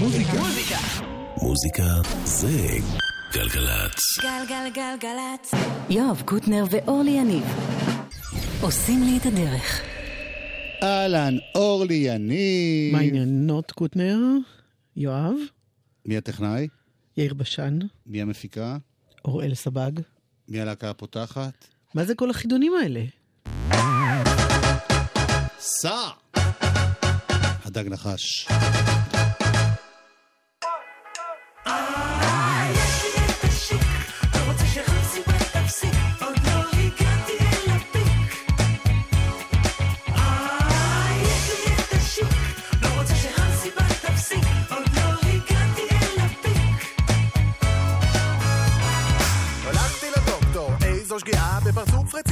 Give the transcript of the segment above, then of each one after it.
מוזיקה. מוזיקה. מוזיקה זה גלגלצ. גלגלגלגלצ. יואב קוטנר ואורלי יניב עושים לי את הדרך. אהלן, אורלי יניב. מה עניינות קוטנר? יואב? מי הטכנאי? יאיר בשן? מי המפיקה? אוראל סבג? מי הלהקה הפותחת? מה זה כל החידונים האלה? סע! הדג נחש.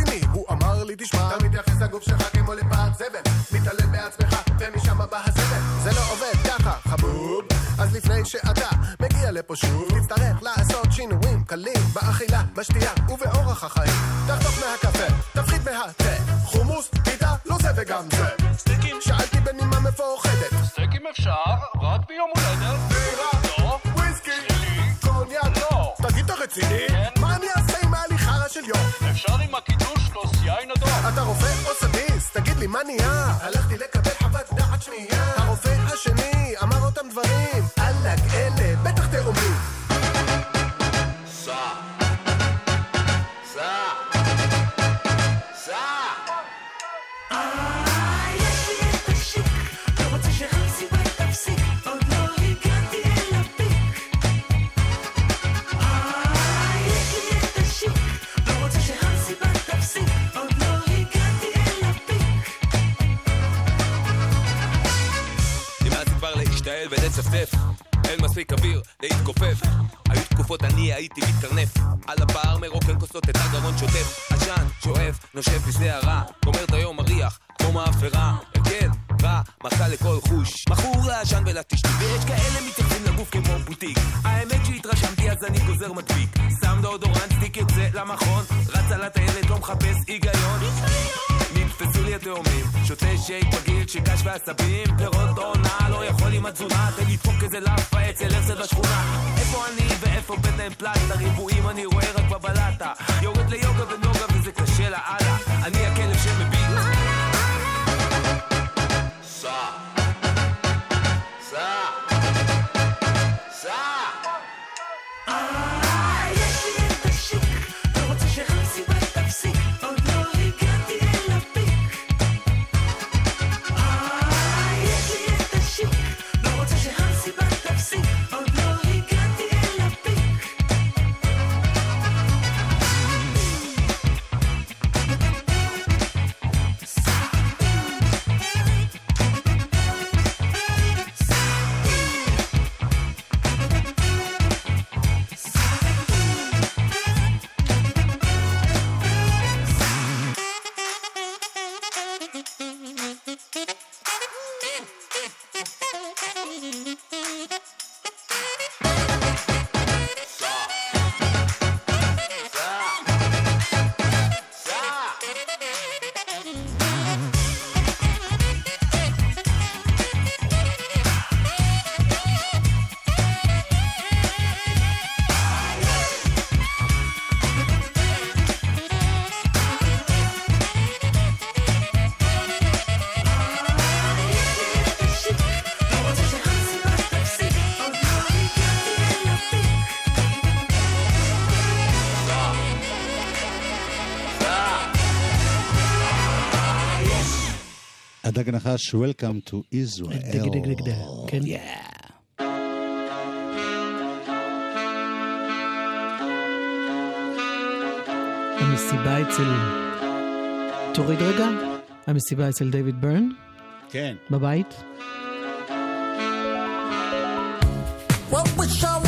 רציני הוא אמר לי תשמע אתה מתייחס לגוף שלך כמו לפעת זבל מתעלם בעצמך ומשם בא הזבל. זה לא עובד ככה חבוב. אז לפני שאתה מגיע לפה שוב תצטרך לעשות שינויים קלים באכילה, בשתייה ובאורח החיים. תחתוך מהקפה, תפחית מהתה. חומוס, פיתה, לא זה וגם זה. סטייקים? שאלתי בנימה מפוחדת. סטייקים אפשר, רק ביום הולדת. בירה, לא, וויסקי, שלי, קוניאק. לא. תגיד אתה רציני? מה נהיה? ולצפצף אין מספיק אוויר להתכופף. היו תקופות אני הייתי מתקרנף. על הבר מרוקן כוסות את הגרון שוטף. עשן, שואף, נושף בשערה גומר את היום מריח כמו מאפרה. הרכב, רע, מסע לכל חוש. מכור לעשן ולטשטוש ויש כאלה מתייחסים לגוף כמו בוטיק. האמת שהתרשמתי אז אני גוזר מדביק. שם דאודורנט, סטיק זה למכון. רץ על הטיילת, לא מחפש היגיון. נתפסו לי התאומים. שותה שייק בגיל שקש ועשבים. פירות עונה עם התזונה תן לדפוק איזה לאפה אצל הרצל בשכונה. איפה אני ואיפה בטן פלט הריבועים אני רואה רק בבלטה. יורד ליוגה ונוגה הדג נחש, Welcome to Israel. דג דג דג דג, כן. המסיבה אצל... תוריד רגע. המסיבה אצל דיוויד ברן, כן. בבית. Well, wish I was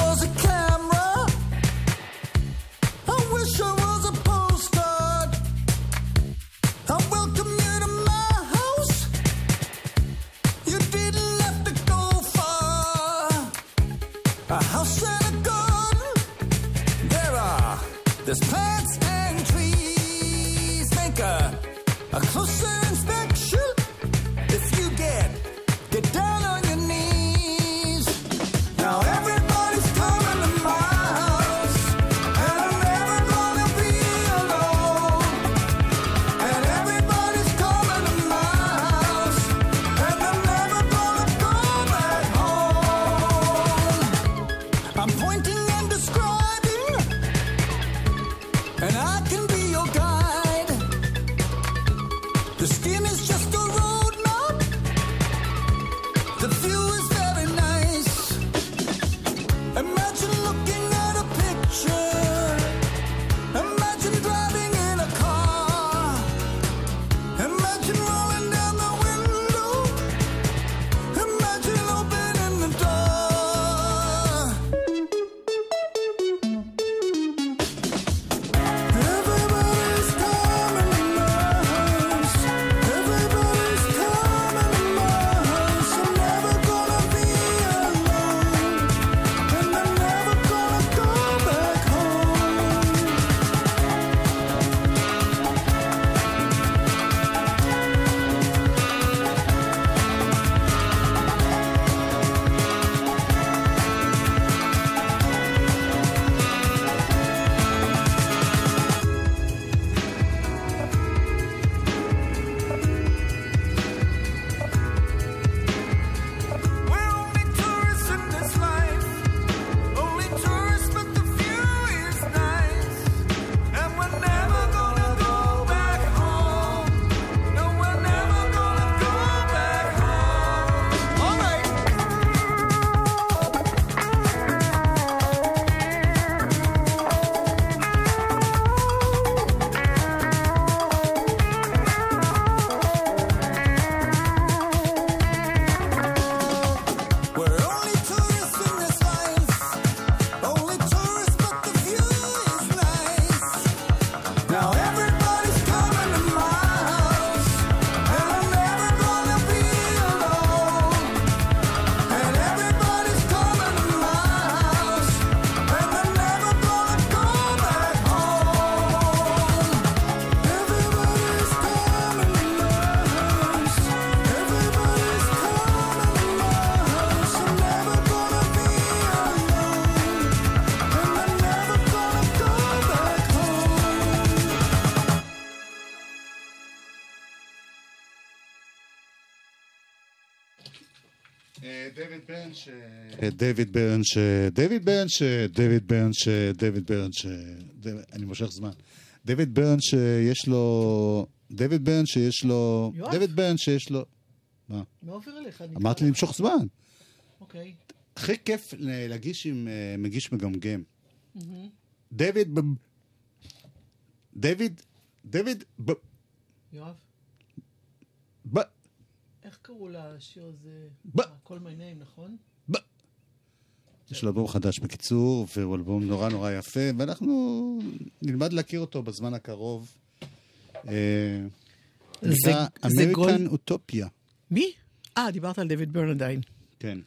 דויד ברן ש... דויד ברן ש... דויד ברן ש... דויד ברן ש... אני מושך זמן. דויד ברן שיש לו... דויד ברן שיש לו... יואב? דויד ברן שיש לו... מה? מה עובר אליך? אני אמרתי למשוך זמן. אוקיי. הכי כיף להגיש עם אה, מגיש מגמגם. דויד... דויד... דויד... ב- יואב, איך קראו לשיר הזה? כל name, נכון? יש לו אלבום חדש בקיצור, והוא אלבום נורא נורא יפה, ואנחנו נלמד להכיר אותו בזמן הקרוב. אה, זה- אמריקן אוטופיה. מי? אה, דיברת על דויד ברן עדיין. כן.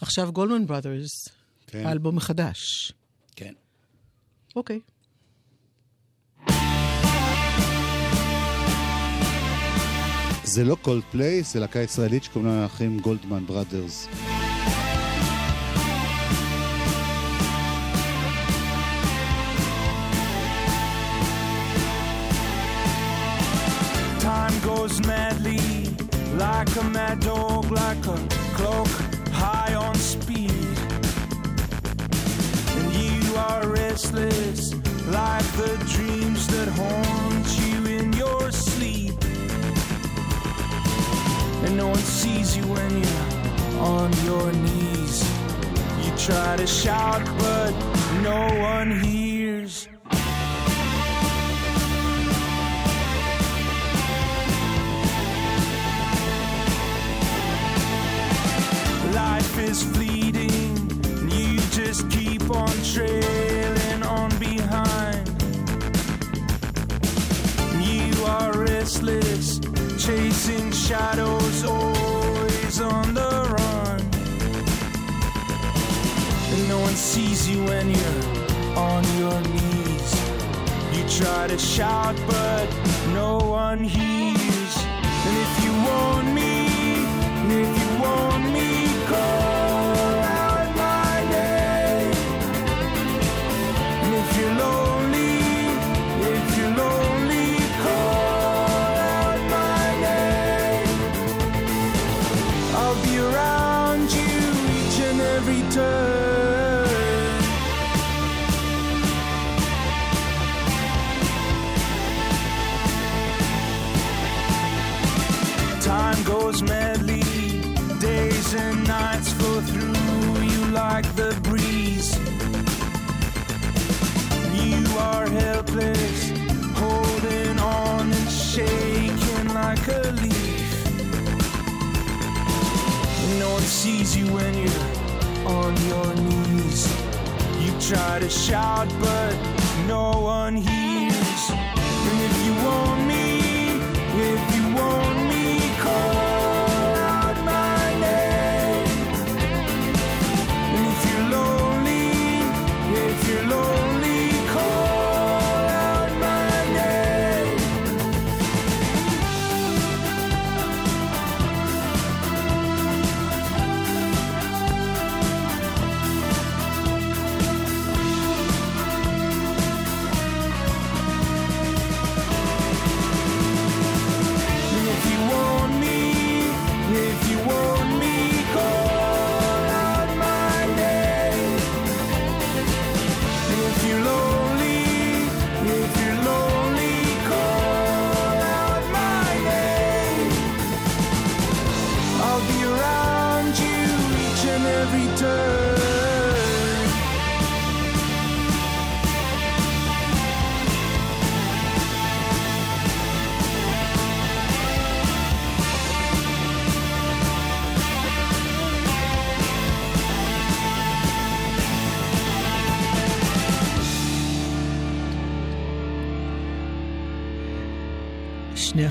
עכשיו גולדמן בראדרס, כן. האלבום החדש. כן. אוקיי. זה לא קולד פליי, זה להקה ישראלית שקוראים לה האחים גולדמן בראדרס. Goes madly, like a mad dog, like a clock high on speed. And you are restless, like the dreams that haunt you in your sleep. And no one sees you when you're on your knees. You try to shout, but no one hears. Life is fleeting, and you just keep on trailing on behind. You are restless, chasing shadows, always on the run. And no one sees you when you're on your knees. You try to shout, but no one hears. And if you want me, if you sees you when you're on your knees. You try to shout, but no one hears. And if you want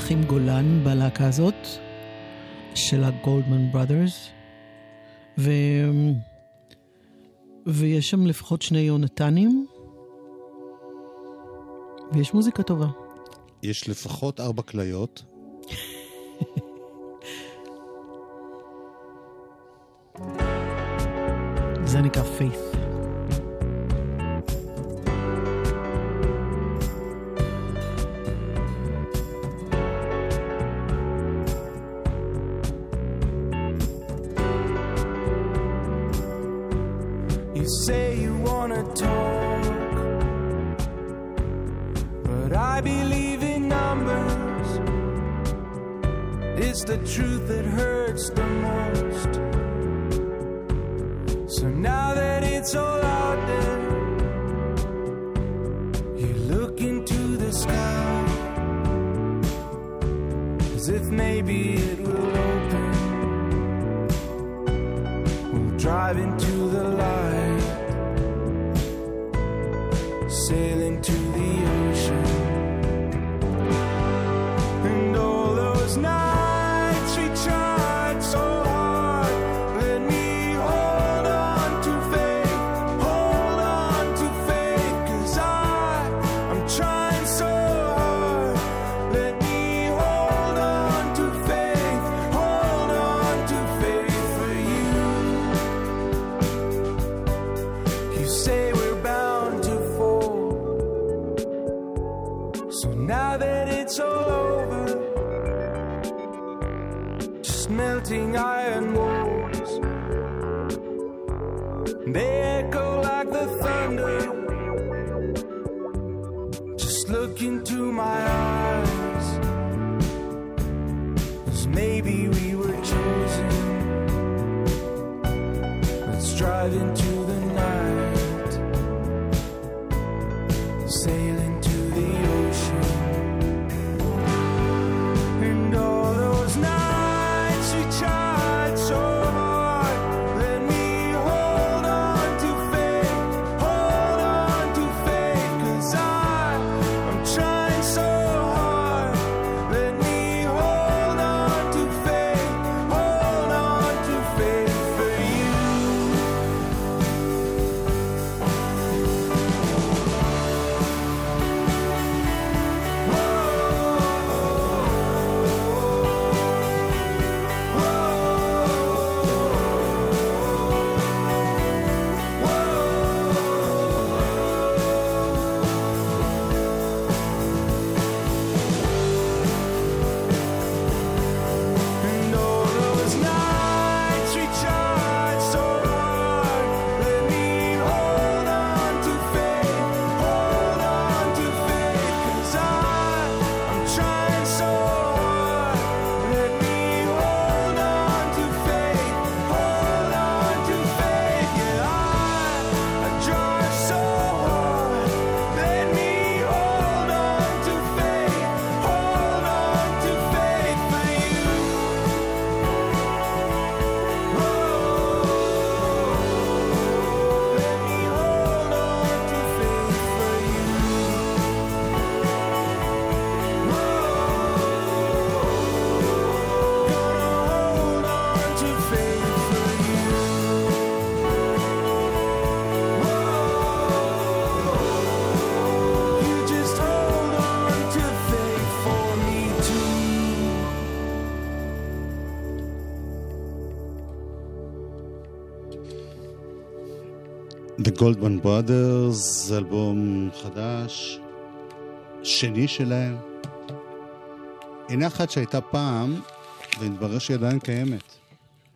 שני אחים גולן בלהקה הזאת, של הגולדמן בראדרס, ו... ויש שם לפחות שני יונתנים, ויש מוזיקה טובה. יש לפחות ארבע כליות. זה נקרא faith. It's the truth that hurts the most. So now that it's all out. גולדמן בראדרס, אלבום חדש, שני שלהם. אין אחת שהייתה פעם, והתברר שהיא עדיין קיימת.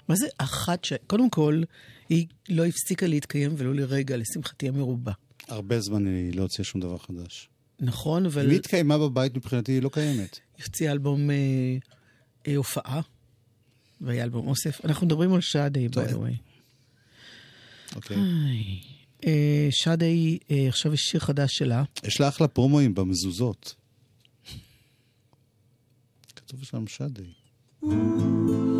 מה זה אחת ש... קודם כל, היא לא הפסיקה להתקיים ולו לרגע, לשמחתי המרובה. הרבה זמן היא לא הוציאה שום דבר חדש. נכון, אבל... היא התקיימה בבית, מבחינתי היא לא קיימת. היא הוציאה אלבום אה, אה, הופעה, והיה אלבום אוסף. אנחנו מדברים על שדי, by the way. אוקיי. Okay. אה, שדה היא, אה, עכשיו יש שיר חדש שלה. יש לה אחלה פרומואים במזוזות. כתוב שם שדה. אה.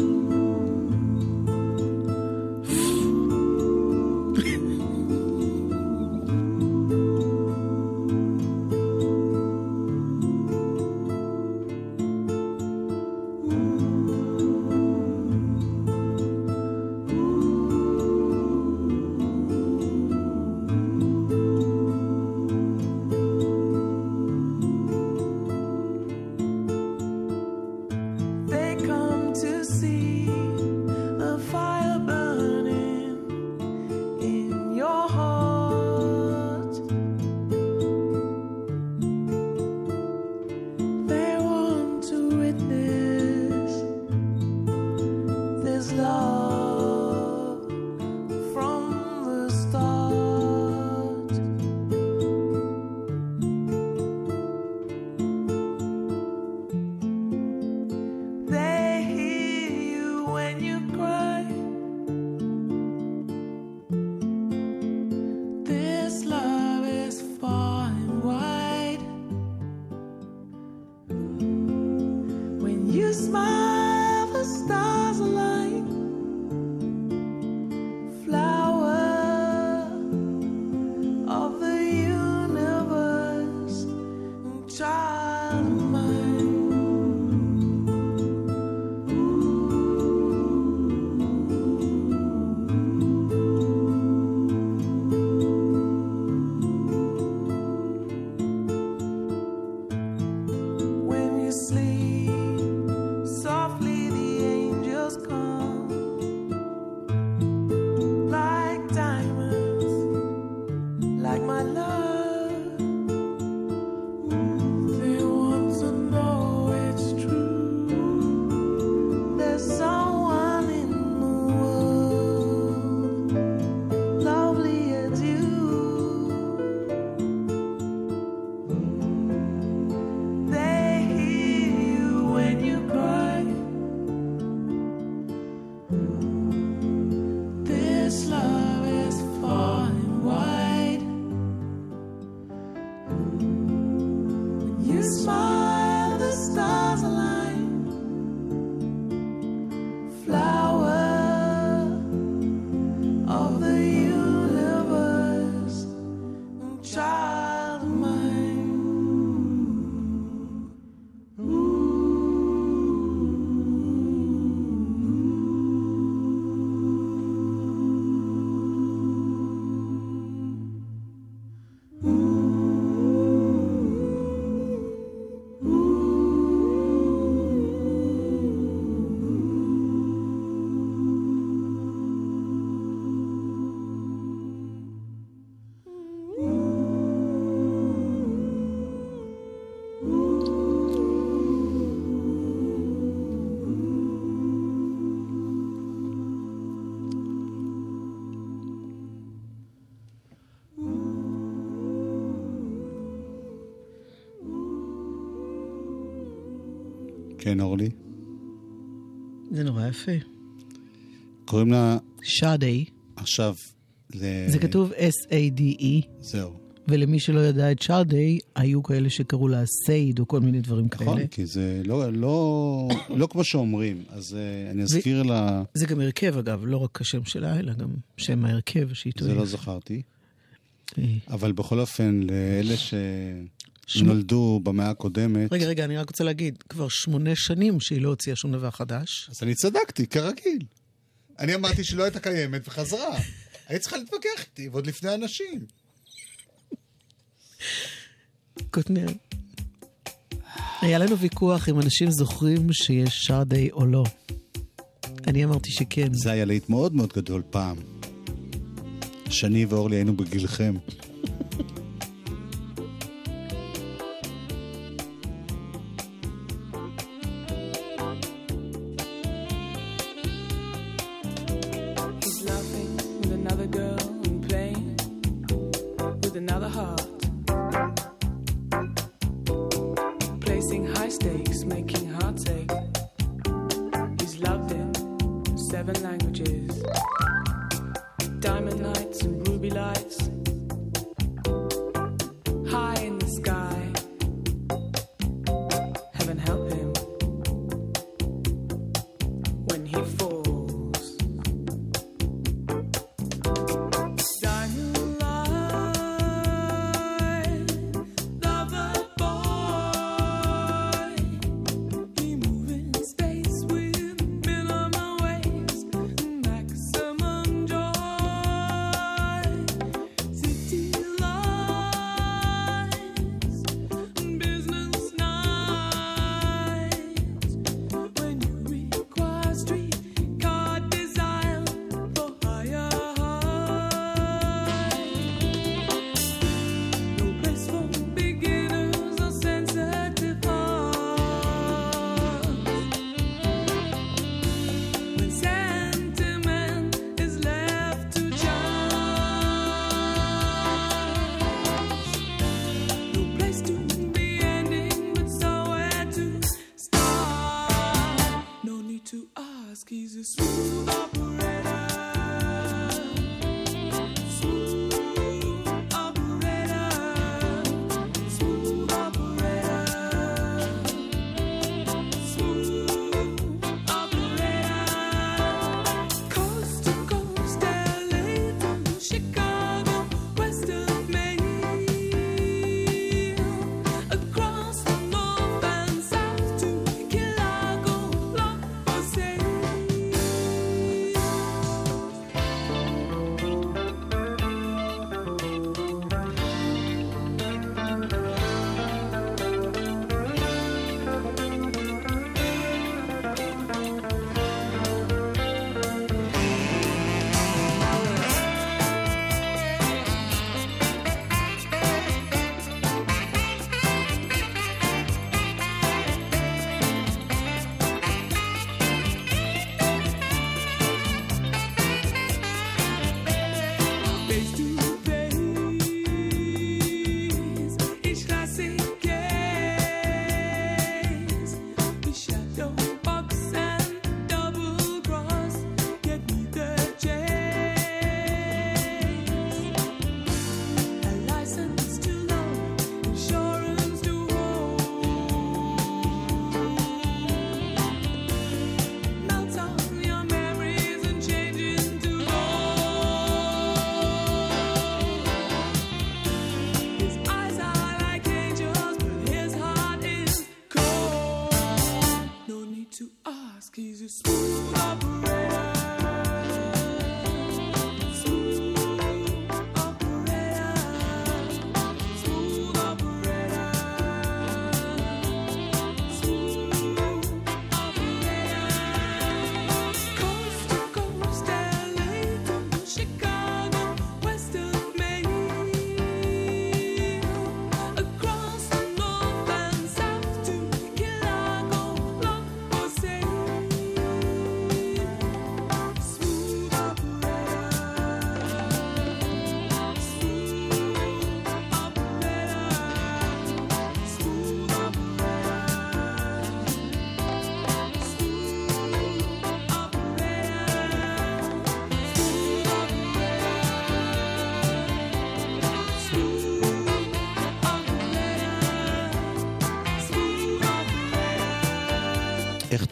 כן, אורלי. זה נורא יפה. קוראים לה שאדי, עכשיו ל... זה כתוב S-A-D-E, זהו. ולמי שלא ידע את שאדי, היו כאלה שקראו לה סייד או כל מיני דברים נכון, כאלה. כי זה לא, לא, לא כמו שאומרים. אז uh, אני אזכיר לה... זה גם הרכב, אגב, לא רק השם שלה, אלא גם שם ההרכב שאיתו זה לא זכרתי. אה, אבל בכל אופן, לאלה שמ- שנולדו במאה הקודמת, רגע, רגע, אני רק רוצה להגיד, כבר שמונה שנים שהיא לא הוציאה שום דבר חדש. אז אני צדקתי, כרגיל. אני אמרתי שלא הייתה קיימת וחזרה. היית צריכה להתווכח איתי, ועוד לפני אנשים. קוטנר. היה לנו ויכוח אם אנשים זוכרים שיש שרדי או לא. אני אמרתי שכן. זה היה להיט מאוד מאוד גדול פעם. שני ואורלי היינו בגילכם.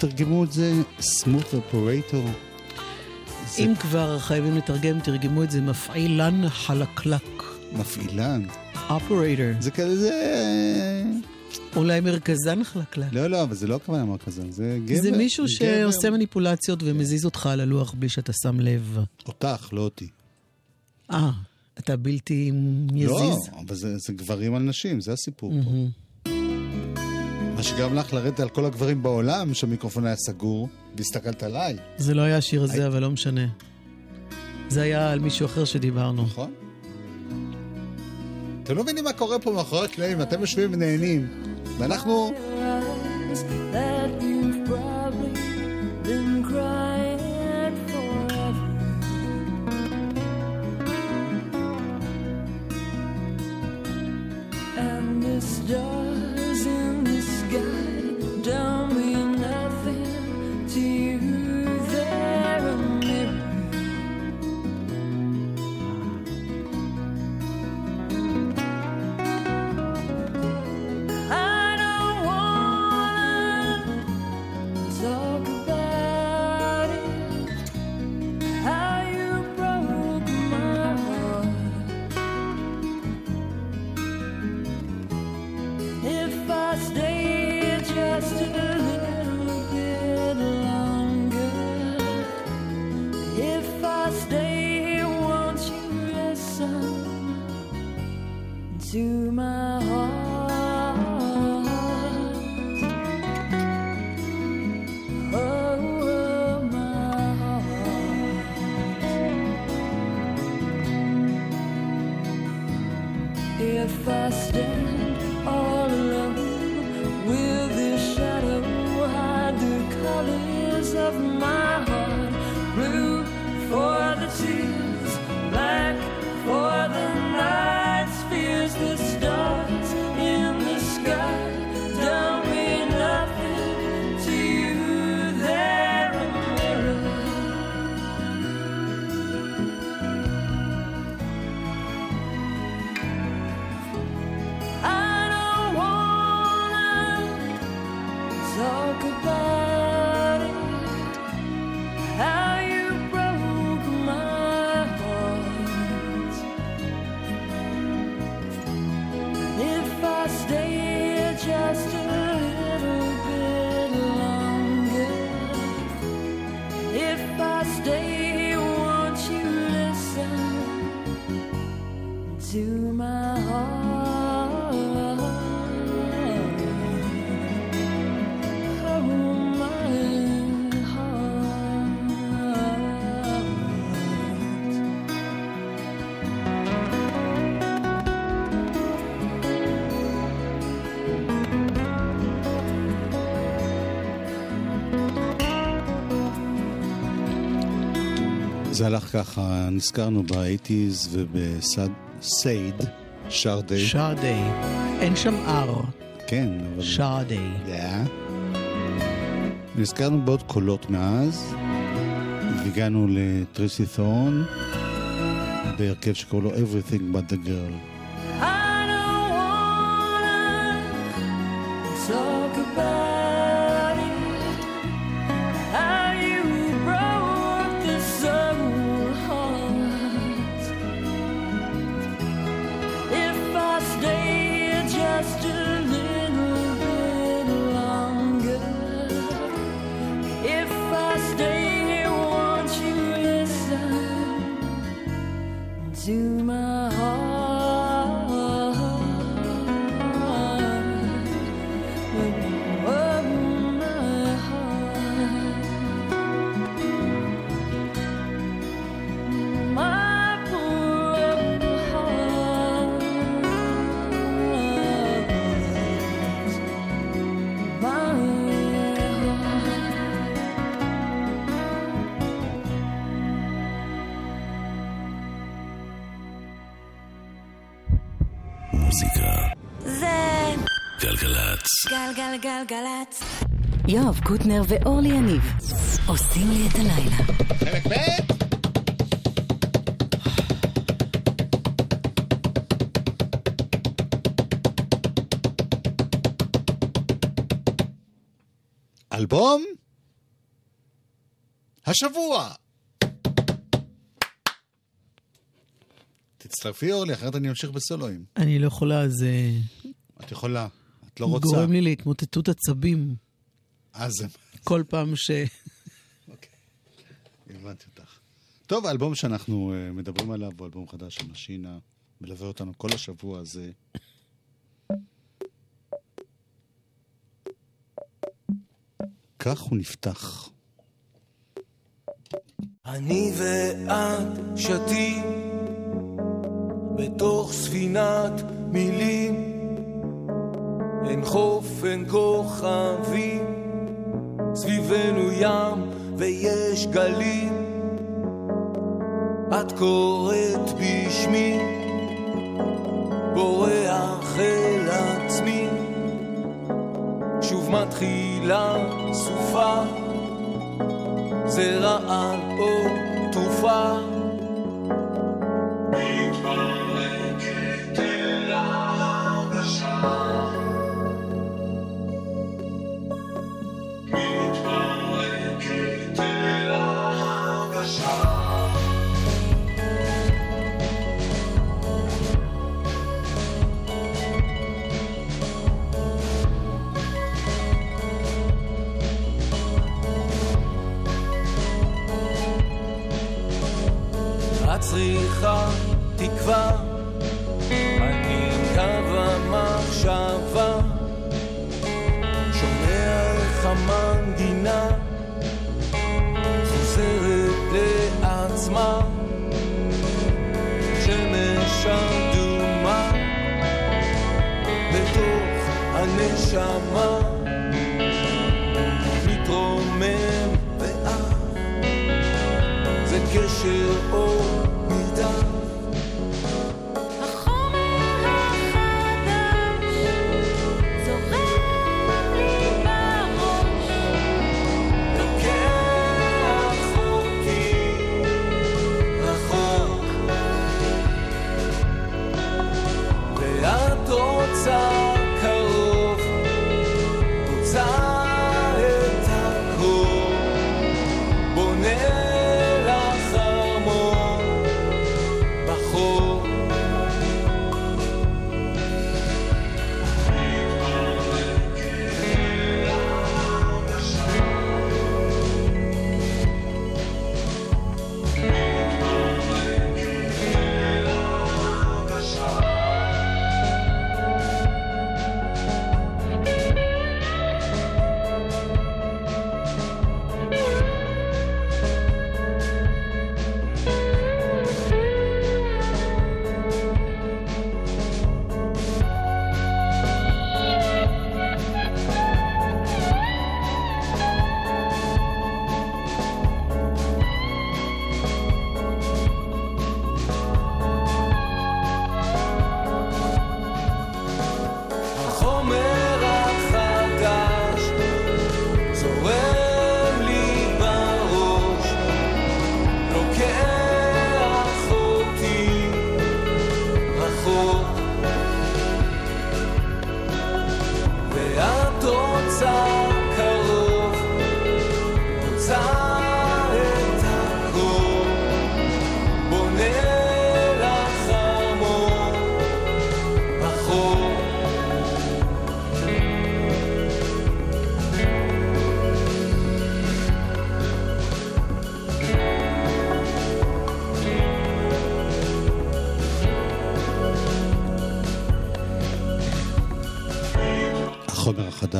תרגמו את זה? סמוט אופרטור? אם כבר חייבים לתרגם, תרגמו את זה מפעילן חלקלק. מפעילן. אופרטור. זה כזה, זה... אולי מרכזן חלקלק. לא, לא, אבל זה לא הכוונה מרכזן, זה גבר. זה מישהו גבר. שעושה מניפולציות ומזיז אותך על הלוח בלי שאתה שם לב. אותך, לא אותי. אה, אתה בלתי יזיז? לא, אבל זה, זה גברים על נשים, זה הסיפור פה. מה שגרם לך לרדת על כל הגברים בעולם שהמיקרופון היה סגור, והסתכלת עליי. זה לא היה השיר הזה, אבל לא משנה. זה היה על מישהו אחר שדיברנו. נכון. אתם לא מבינים מה קורה פה מאחורי הקלעים, אתם יושבים ונהנים. ואנחנו... זה הלך ככה, נזכרנו באייטיז ובסייד, שרדי. שרדי. אין שם R. כן, אבל... שרדי. Yeah. נזכרנו בעוד קולות מאז, והגענו לטריסי תורן, בהרכב שקוראים לו Everything But The Girl. גלגלגלגלצ. יואב קוטנר ואורלי יניב עושים לי את הלילה. חלק ב' אלבום השבוע. תצטרפי אורלי, אחרת אני אמשיך בסולואים. אני לא יכולה, זה את יכולה, את לא רוצה. גורם לי להתמוטטות עצבים אז זה... כל פעם ש... הבנתי אותך. טוב, האלבום שאנחנו uh, מדברים עליו הוא אלבום חדש של משינה, מלווה אותנו כל השבוע הזה. כך הוא נפתח. אני ואת שתים בתוך ספינת מילים אין חוף, אין כוכבים סביבנו ים ויש גלים את קוראת בשמי בורח אל עצמי שוב מתחילה סופה זה רעל או תרופה.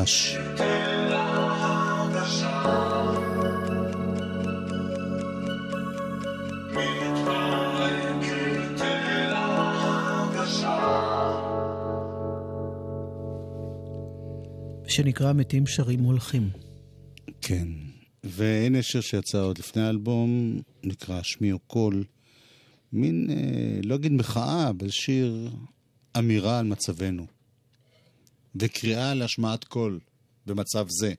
החדש. שנקרא מתים שרים הולכים. כן. והנה שיר שיצא עוד לפני האלבום, נקרא שמי או קול. מין, אה, לא אגיד מחאה, אבל שיר אמירה על מצבנו. וקריאה להשמעת קול במצב זה.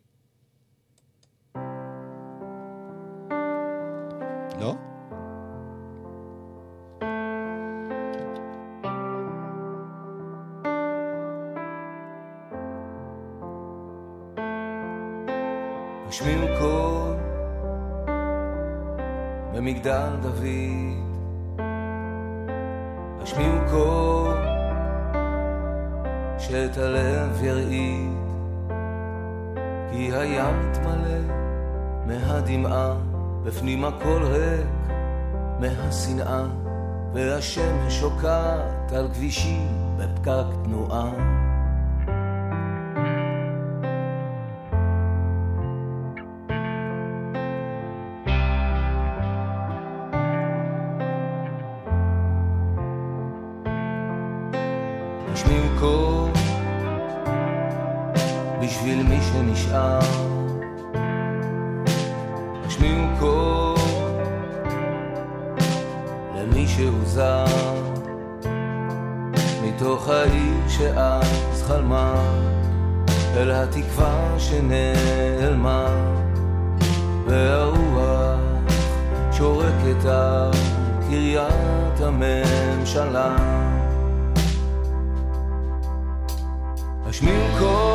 לא? השמיעו קול במגדל דוד, השמיעו קול שאת הלב ירעיד, כי הים מתמלא מהדמעה, בפנים הכל ריק מהשנאה, והשמש שוקעת על כבישים בפקק תנועה. השמיעו קול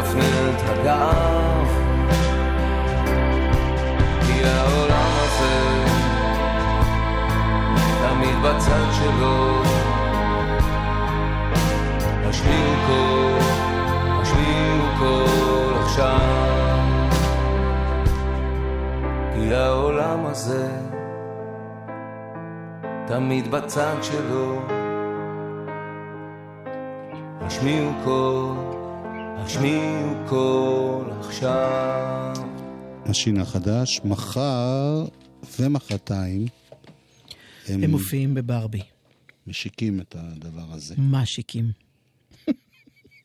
את הגב כי העולם הזה תמיד בצד שלו. השמיעו קול, השמיעו קול עכשיו. כי העולם הזה תמיד בצד שלו. השמיעו קול, השמיעו קול עכשיו השין החדש, מחר ומחרתיים הם, הם מופיעים בברבי. משיקים את הדבר הזה. משיקים.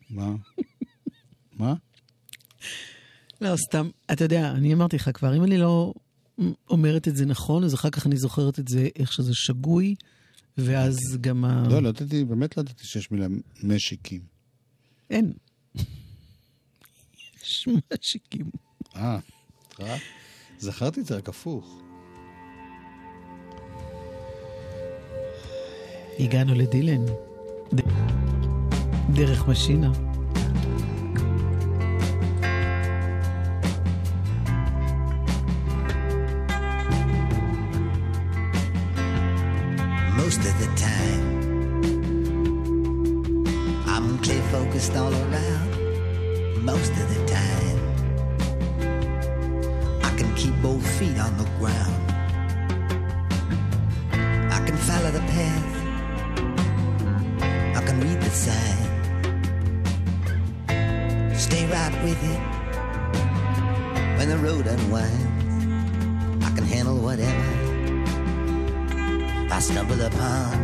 מה? מה? לא, סתם, אתה יודע, אני אמרתי לך כבר, אם אני לא אומרת את זה נכון, אז אחר כך אני זוכרת את זה איך שזה שגוי, ואז גם ה... לא, לא ידעתי, באמת לא ידעתי שיש מילה משיקים. אין. יש משיקים. אה, רק? זכרתי את זה רק הפוך. הגענו לדילן. דרך משינה. most of the time. I'm clear focused all around most of the time. I can keep both feet on the ground. I can follow the path. I can read the sign. Stay right with it when the road unwinds. I can handle whatever. I stumble upon.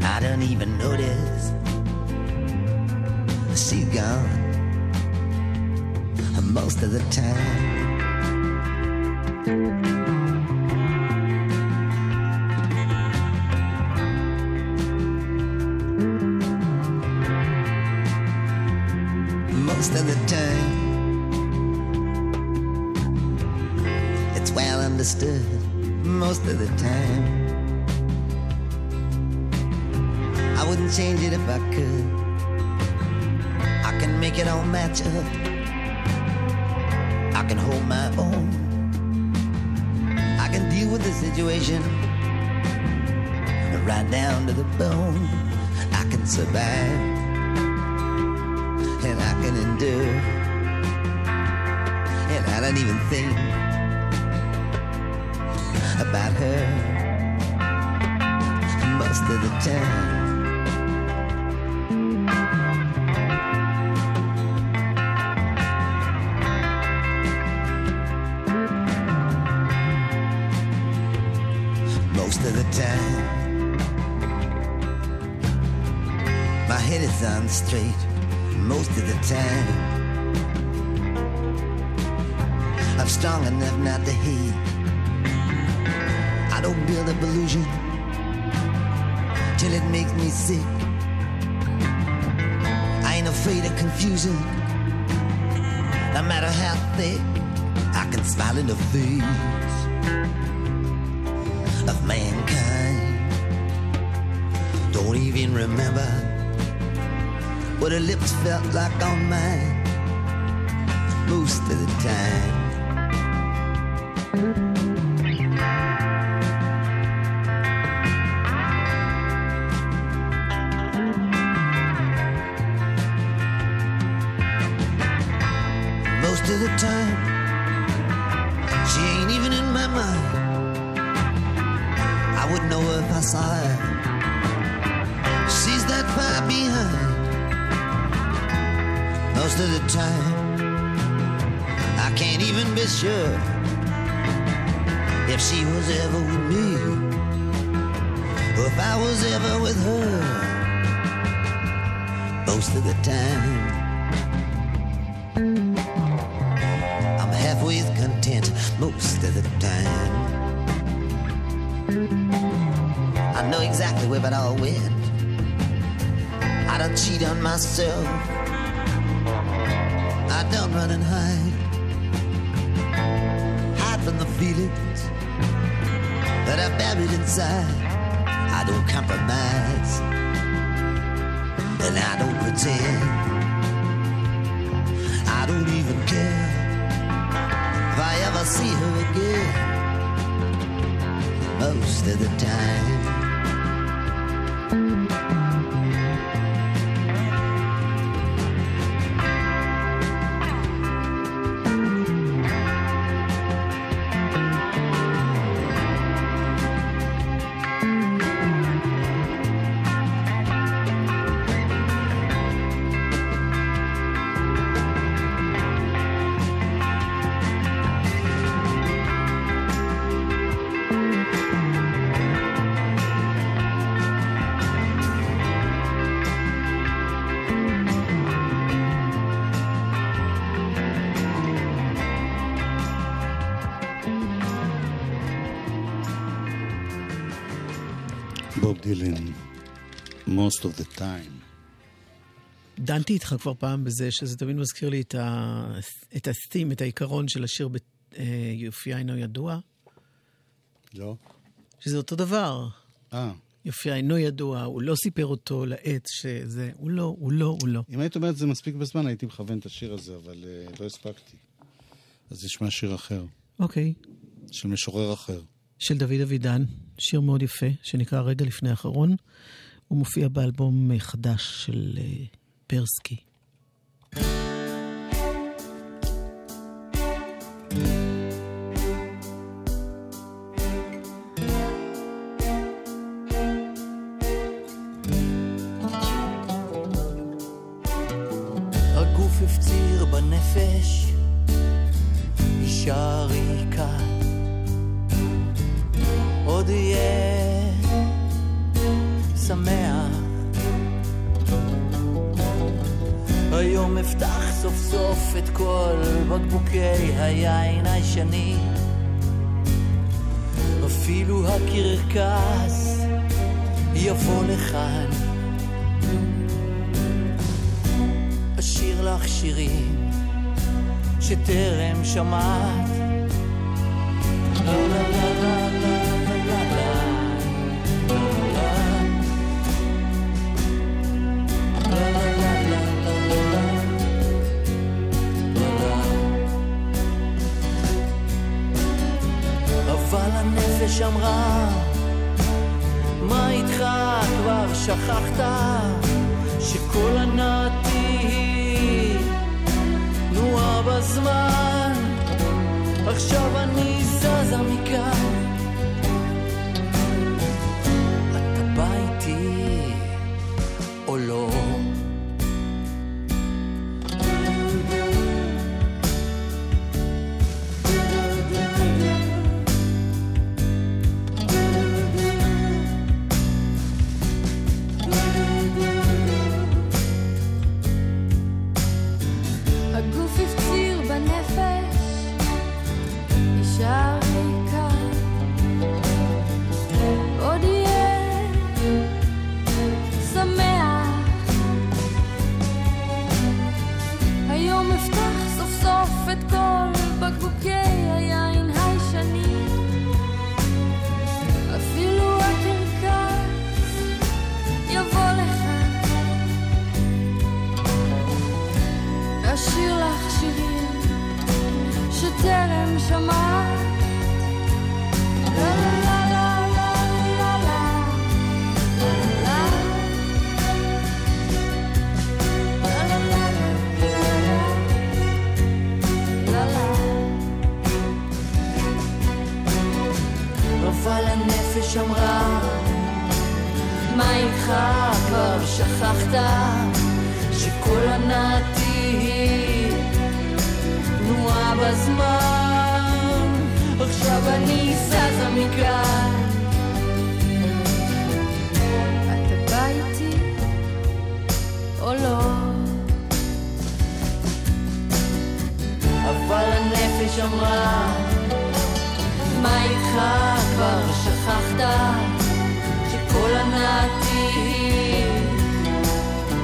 I don't even notice. She's gone most of the time. Most of the time, it's well understood. Most of the time, I wouldn't change it if I could. It all match. I can hold my own. I can deal with the situation right down to the bone. I can survive and I can endure. And I don't even think about her most of the time. Illusion till it makes me sick. I ain't afraid of confusion. No matter how thick, I can smile in the face of mankind. Don't even remember what her lips felt like on mine most of the time. Of the time, I'm halfway content. Most of the time. I know exactly where it all went. I don't cheat on myself. I don't run and hide. Hide from the feelings that are buried inside. I don't compromise. And I don't pretend. I don't even care if I ever see her again most of the time. Most of the time. דנתי איתך כבר פעם בזה, שזה תמיד מזכיר לי את, ה... את את העיקרון של השיר ביופי אינו ידוע, לא? שזה אותו דבר. אה. יופי אינו ידוע, הוא לא סיפר אותו לעץ שזה, הוא לא, הוא לא, הוא לא. אם היית אומרת זה מספיק בזמן, הייתי מכוון את השיר הזה, אבל uh, לא הספקתי. אז נשמע שיר אחר, אוקיי. של משורר אחר. של דוד אבידן, שיר מאוד יפה, שנקרא רגע לפני האחרון. הוא מופיע באלבום אה, חדש של אה, פרסקי. thank you לך שירים שטרם שמעת. אבל הנפש אמרה, מה איתך כבר שכחת? שכל הנעתי בזמן. עכשיו אני זזה מכאן הנפש אמרה, מה איתך כבר שכחת? שכל הנעתי תנועה בזמן, עכשיו אני זזה מכאן. אתה בא איתי או לא? אבל הנפש אמרה, מה איתך כבר שכחת? שכל הנעתי היא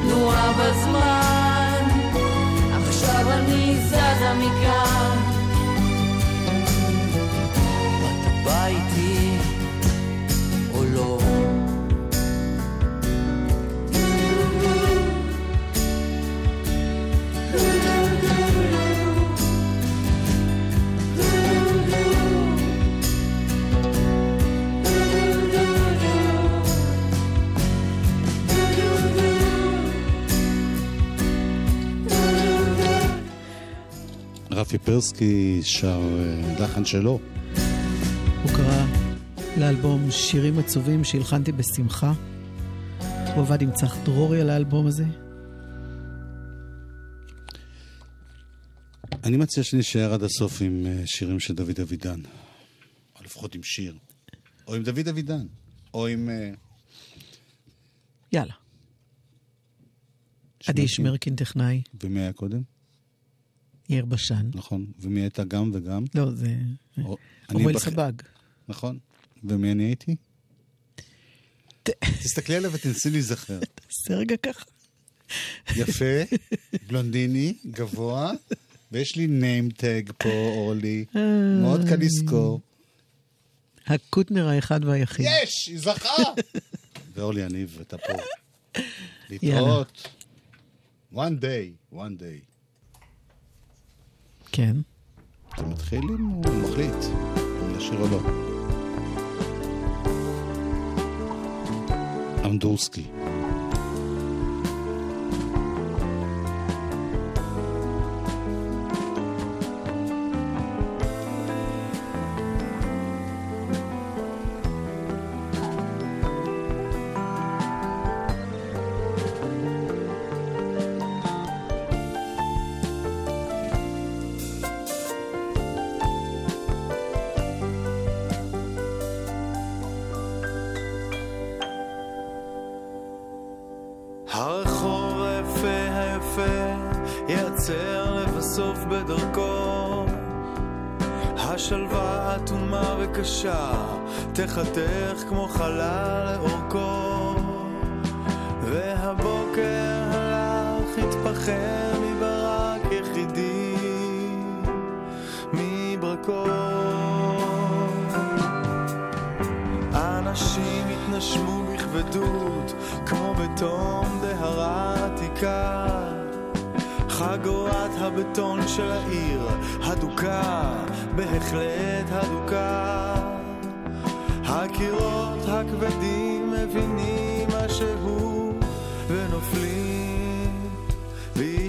תנועה בזמן, עכשיו אני זזה מכאן. אתה בא איתי או לא? רפי פרסקי שר אה, לחן שלו. הוא קרא לאלבום שירים עצובים שהלחנתי בשמחה. הוא עבד עם צח דרורי על האלבום הזה. אני מציע שנשאר עד הסוף עם אה, שירים של דוד אבידן. או לפחות עם שיר. או עם דוד אבידן. או עם... אה, יאללה. עדי שמרקין טכנאי, ומי היה קודם? יאיר בשן. נכון. ומי הייתה גם וגם? לא, זה... אורל סבג. נכון. ומי אני הייתי? תסתכלי עליו ותנסי להיזכר. תעשה רגע ככה. יפה, בלונדיני, גבוה, ויש לי name tag פה, אורלי. מאוד קל לזכור. הקוטנר האחד והיחיד. יש, היא זכה! ואורלי יניב, אתה פה. להתראות. one day, one day. כן. אתה מתחיל הוא מחליט אם לשיר או לא. אמדורסקי.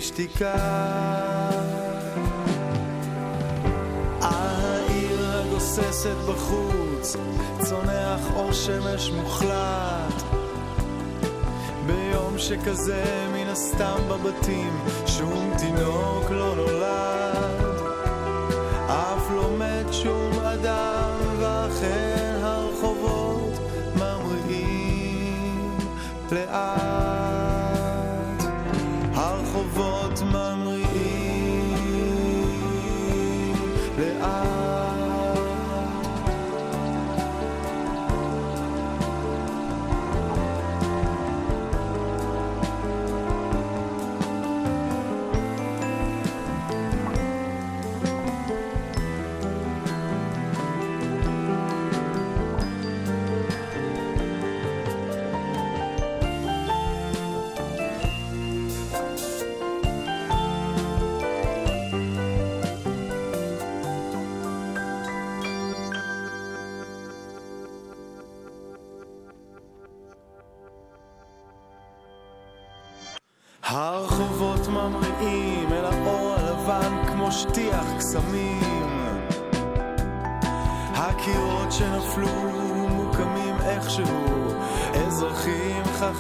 בשתיקה. העיר הגוססת בחוץ צונח אור שמש מוחלט. ביום שכזה מן הסתם בבתים שום תינוק לא נולד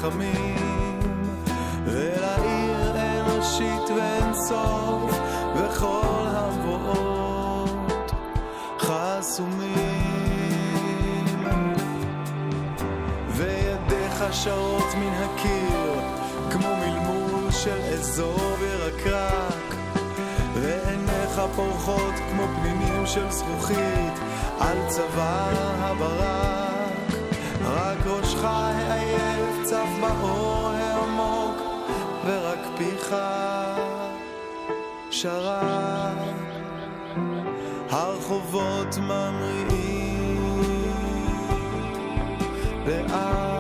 חכמים ולעיר אין ראשית ואין סוף וכל המבואות חסומים. וידיך שרות מן הקיר כמו מלמול של אזור ירקרק ועיניך פורחות כמו פנינים של זכוכית על צוואר הברק רק ראשך העייף צף באור העמוק ורק פיך שרק. הרחובות ממריאים לאט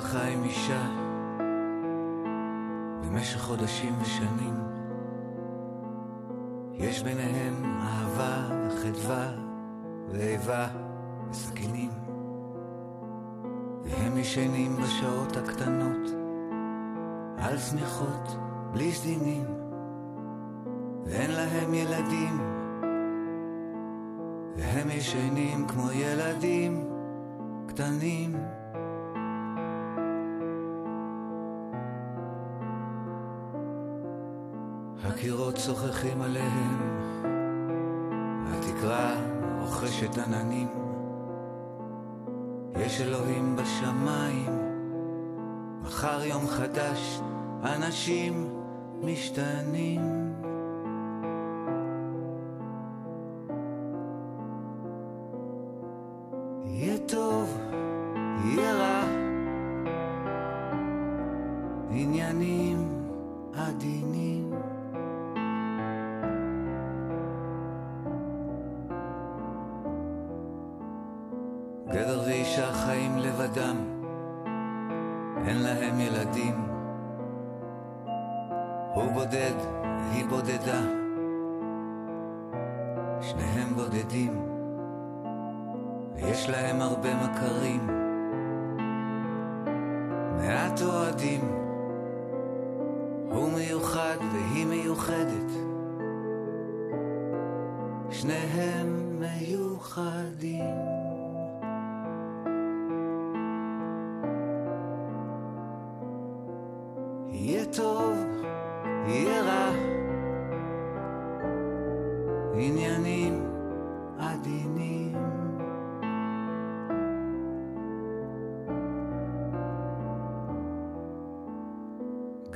חי עם אישה במשך חודשים ושנים. יש ביניהם אהבה וחדווה ואיבה וסכינים. והם ישנים בשעות הקטנות על שמיכות בלי סדינים. ואין להם ילדים והם ישנים כמו ילדים קטנים. הקירות צוחחים עליהם, והתקרה רוכשת עננים. יש אלוהים בשמיים, מחר יום חדש, אנשים משתנים.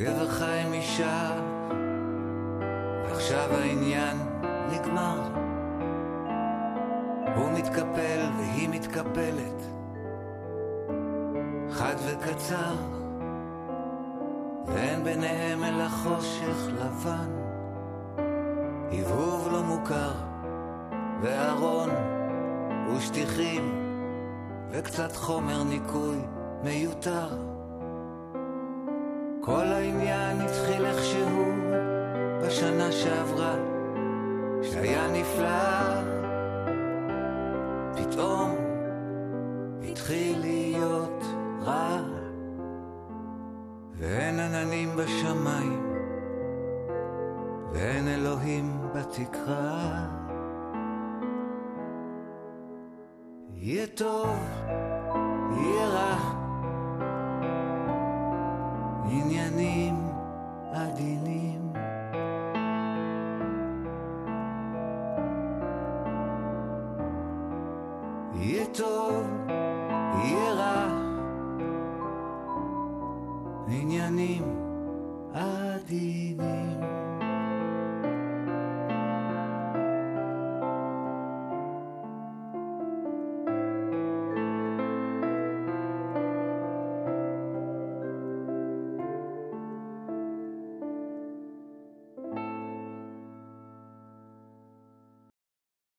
גבר חי עם אישה, ועכשיו העניין נגמר. הוא מתקפל והיא מתקפלת, חד וקצר. ואין ביניהם אלא חושך לבן, הבהוב לא מוכר, וארון ושטיחים, וקצת חומר ניקוי מיותר. כל העניין התחיל איכשהו בשנה שעברה, שהיה נפלא.